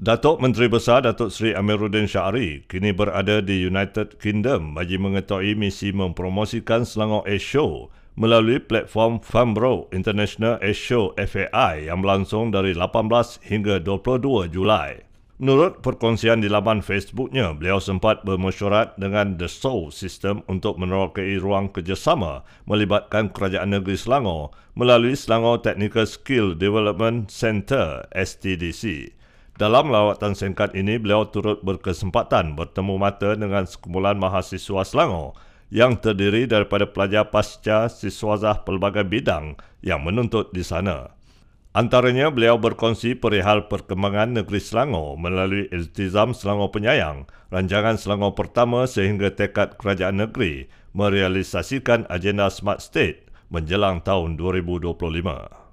Datuk Menteri Besar Datuk Seri Amiruddin Syari kini berada di United Kingdom bagi mengetahui misi mempromosikan Selangor Air Show melalui platform Fambro International Air Show FAI yang berlangsung dari 18 hingga 22 Julai. Menurut perkongsian di laman Facebooknya, beliau sempat bermesyuarat dengan The Soul System untuk menerokai ruang kerjasama melibatkan Kerajaan Negeri Selangor melalui Selangor Technical Skill Development Centre STDC. Dalam lawatan singkat ini, beliau turut berkesempatan bertemu mata dengan sekumpulan mahasiswa Selangor yang terdiri daripada pelajar pasca siswazah pelbagai bidang yang menuntut di sana. Antaranya, beliau berkongsi perihal perkembangan negeri Selangor melalui Iltizam Selangor Penyayang, rancangan Selangor pertama sehingga tekad kerajaan negeri merealisasikan agenda Smart State menjelang tahun 2025.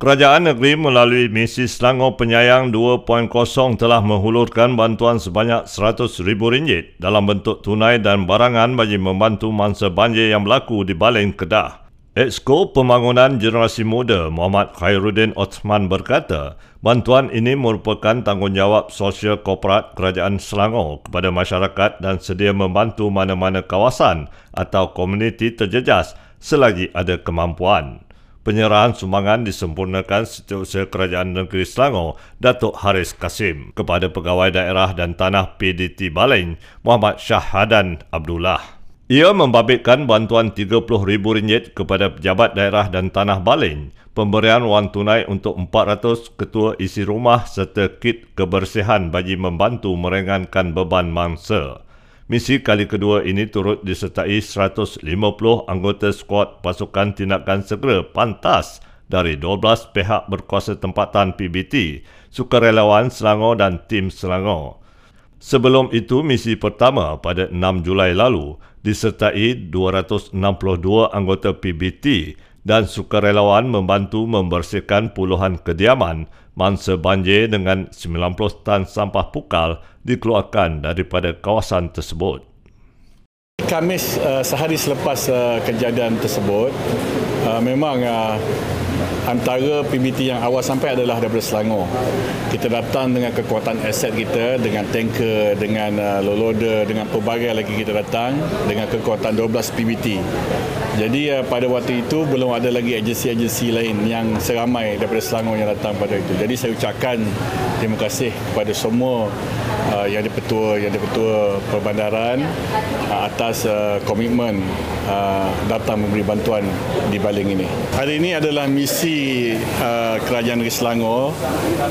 Kerajaan negeri melalui misi Selangor Penyayang 2.0 telah menghulurkan bantuan sebanyak RM100,000 dalam bentuk tunai dan barangan bagi membantu mangsa banjir yang berlaku di Baling Kedah. Exco Pembangunan Generasi Muda Muhammad Khairuddin Osman berkata, bantuan ini merupakan tanggungjawab sosial korporat Kerajaan Selangor kepada masyarakat dan sedia membantu mana-mana kawasan atau komuniti terjejas selagi ada kemampuan. Penyerahan sumbangan disempurnakan Setiausaha Kerajaan Negeri Selangor, Datuk Haris Kasim, kepada Pegawai Daerah dan Tanah PDT Baling, Muhammad Syahadan Abdullah. Ia membabitkan bantuan RM30,000 kepada pejabat daerah dan tanah Baling, pemberian wang tunai untuk 400 ketua isi rumah serta kit kebersihan bagi membantu meringankan beban mangsa. Misi kali kedua ini turut disertai 150 anggota skuad pasukan tindakan segera pantas dari 12 pihak berkuasa tempatan PBT, sukarelawan Selangor dan tim Selangor. Sebelum itu, misi pertama pada 6 Julai lalu disertai 262 anggota PBT dan sukarelawan membantu membersihkan puluhan kediaman mangsa banjir dengan 90 tan sampah pukal dikeluarkan daripada kawasan tersebut. Kamis uh, sehari selepas uh, kejadian tersebut uh, memang uh, antara PBT yang awal sampai adalah daripada Selangor. Kita datang dengan kekuatan aset kita, dengan tanker, dengan uh, loader, dengan pelbagai lagi kita datang dengan kekuatan 12 PBT. Jadi uh, pada waktu itu belum ada lagi agensi-agensi lain yang seramai daripada Selangor yang datang pada itu. Jadi saya ucapkan terima kasih kepada semua uh, yang di-Petua, yang di-Petua Perbandaran uh, atas uh, komitmen uh, datang memberi bantuan di Baling ini. Hari ini adalah misi uh, Kerajaan Negeri Selangor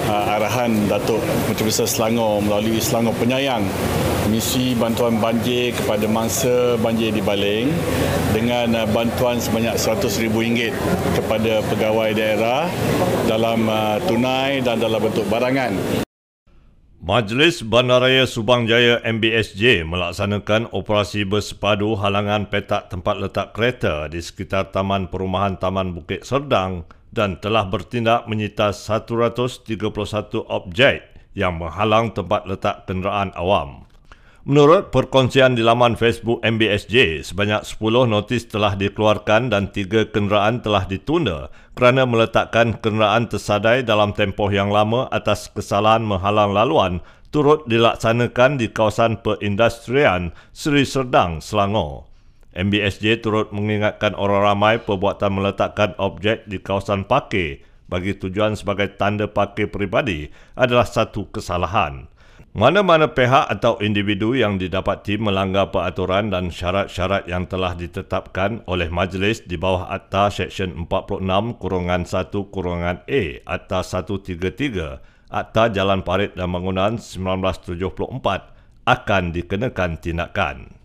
uh, arahan Datuk Menteri Besar Selangor melalui Selangor Penyayang misi bantuan banjir kepada mangsa banjir di Baling dengan uh, bantuan sebanyak RM100,000 kepada pegawai daerah dalam uh, tunai dan dalam bentuk barangan. Majlis Bandaraya Subang Jaya MBSJ melaksanakan operasi bersepadu halangan petak tempat letak kereta di sekitar Taman Perumahan Taman Bukit Serdang dan telah bertindak menyita 131 objek yang menghalang tempat letak kenderaan awam. Menurut perkongsian di laman Facebook MBSJ, sebanyak 10 notis telah dikeluarkan dan 3 kenderaan telah ditunda kerana meletakkan kenderaan tersadai dalam tempoh yang lama atas kesalahan menghalang laluan turut dilaksanakan di kawasan perindustrian Seri Serdang, Selangor. MBSJ turut mengingatkan orang ramai perbuatan meletakkan objek di kawasan parkir bagi tujuan sebagai tanda parkir peribadi adalah satu kesalahan. Mana-mana pihak atau individu yang didapati melanggar peraturan dan syarat-syarat yang telah ditetapkan oleh majlis di bawah Akta Seksyen 46 Kurungan 1 Kurungan A Akta 133 Akta Jalan Parit dan Bangunan 1974 akan dikenakan tindakan.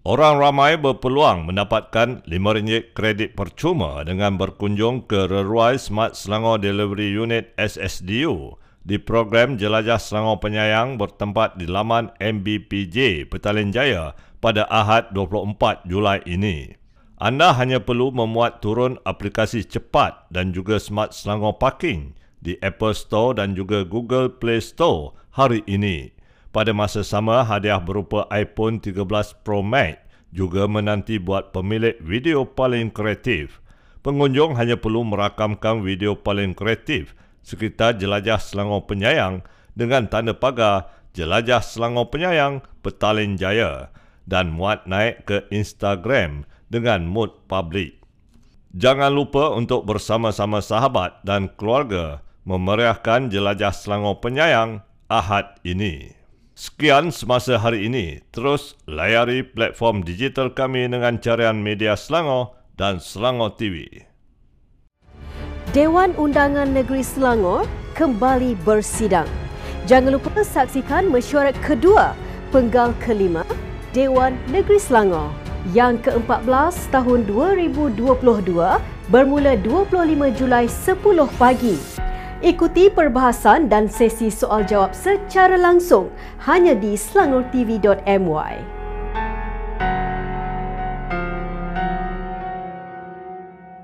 Orang ramai berpeluang mendapatkan RM5 kredit percuma dengan berkunjung ke Reruai Smart Selangor Delivery Unit SSDU di program Jelajah Selangor Penyayang bertempat di laman MBPJ Petaling Jaya pada Ahad 24 Julai ini. Anda hanya perlu memuat turun aplikasi cepat dan juga Smart Selangor Parking di Apple Store dan juga Google Play Store hari ini. Pada masa sama, hadiah berupa iPhone 13 Pro Max juga menanti buat pemilik video paling kreatif. Pengunjung hanya perlu merakamkan video paling kreatif sekitar jelajah Selangor Penyayang dengan tanda pagar Jelajah Selangor Penyayang Petalin Jaya dan muat naik ke Instagram dengan mood publik. Jangan lupa untuk bersama-sama sahabat dan keluarga memeriahkan jelajah Selangor Penyayang Ahad ini. Sekian semasa hari ini. Terus layari platform digital kami dengan carian media Selangor dan Selangor TV. Dewan Undangan Negeri Selangor kembali bersidang. Jangan lupa saksikan mesyuarat kedua penggal kelima Dewan Negeri Selangor yang ke-14 tahun 2022 bermula 25 Julai 10 pagi. Ikuti perbahasan dan sesi soal jawab secara langsung hanya di selangortv.my.